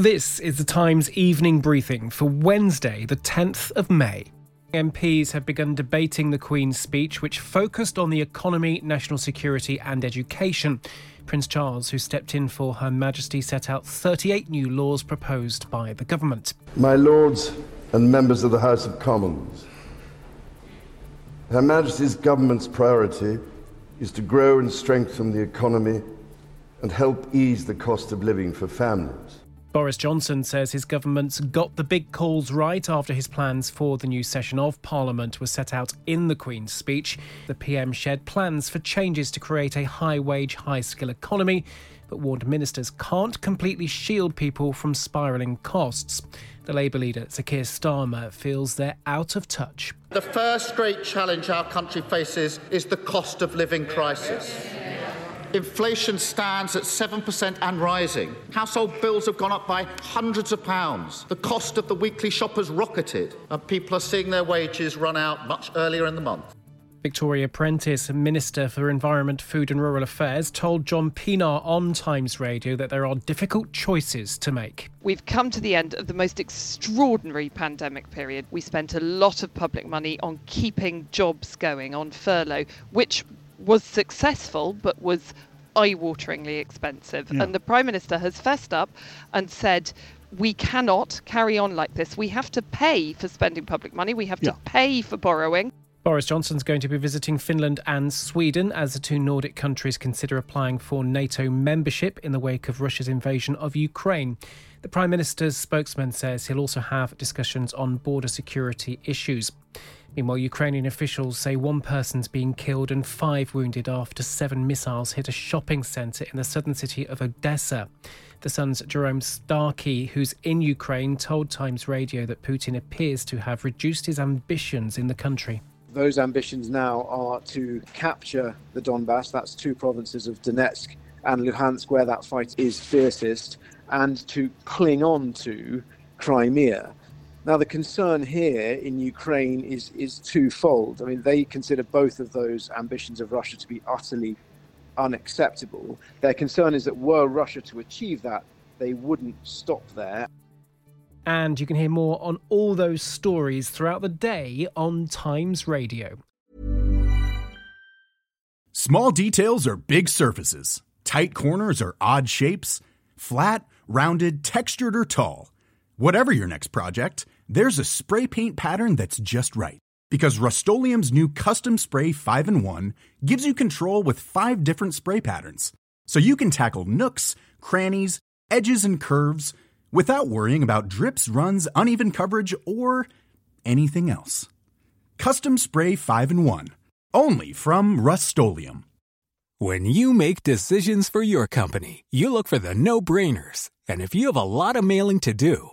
This is the Times evening briefing for Wednesday, the 10th of May. MPs have begun debating the Queen's speech, which focused on the economy, national security, and education. Prince Charles, who stepped in for Her Majesty, set out 38 new laws proposed by the government. My Lords and members of the House of Commons, Her Majesty's government's priority is to grow and strengthen the economy and help ease the cost of living for families. Boris Johnson says his government's got the big calls right after his plans for the new session of Parliament were set out in the Queen's speech. The PM shared plans for changes to create a high wage, high skill economy, but warned ministers can't completely shield people from spiralling costs. The Labour leader, Sir Keir Starmer, feels they're out of touch. The first great challenge our country faces is the cost of living crisis. Inflation stands at 7% and rising. Household bills have gone up by hundreds of pounds. The cost of the weekly shop has rocketed, and people are seeing their wages run out much earlier in the month. Victoria Prentice, Minister for Environment, Food and Rural Affairs, told John Pienaar on Times Radio that there are difficult choices to make. We've come to the end of the most extraordinary pandemic period. We spent a lot of public money on keeping jobs going, on furlough, which was successful but was eye-wateringly expensive. Yeah. And the Prime Minister has fessed up and said, we cannot carry on like this. We have to pay for spending public money. We have yeah. to pay for borrowing. Boris Johnson's going to be visiting Finland and Sweden as the two Nordic countries consider applying for NATO membership in the wake of Russia's invasion of Ukraine. The Prime Minister's spokesman says he'll also have discussions on border security issues. Meanwhile, Ukrainian officials say one person's been killed and five wounded after seven missiles hit a shopping centre in the southern city of Odessa. The Sun's Jerome Starkey, who's in Ukraine, told Times Radio that Putin appears to have reduced his ambitions in the country. Those ambitions now are to capture the Donbass, that's two provinces of Donetsk and Luhansk, where that fight is fiercest, and to cling on to Crimea. Now, the concern here in Ukraine is, is twofold. I mean, they consider both of those ambitions of Russia to be utterly unacceptable. Their concern is that were Russia to achieve that, they wouldn't stop there. And you can hear more on all those stories throughout the day on Times Radio. Small details are big surfaces, tight corners are odd shapes, flat, rounded, textured, or tall. Whatever your next project, there's a spray paint pattern that's just right. Because Rust new Custom Spray 5 and 1 gives you control with five different spray patterns. So you can tackle nooks, crannies, edges, and curves without worrying about drips, runs, uneven coverage, or anything else. Custom Spray 5 and 1. Only from Rust When you make decisions for your company, you look for the no brainers. And if you have a lot of mailing to do,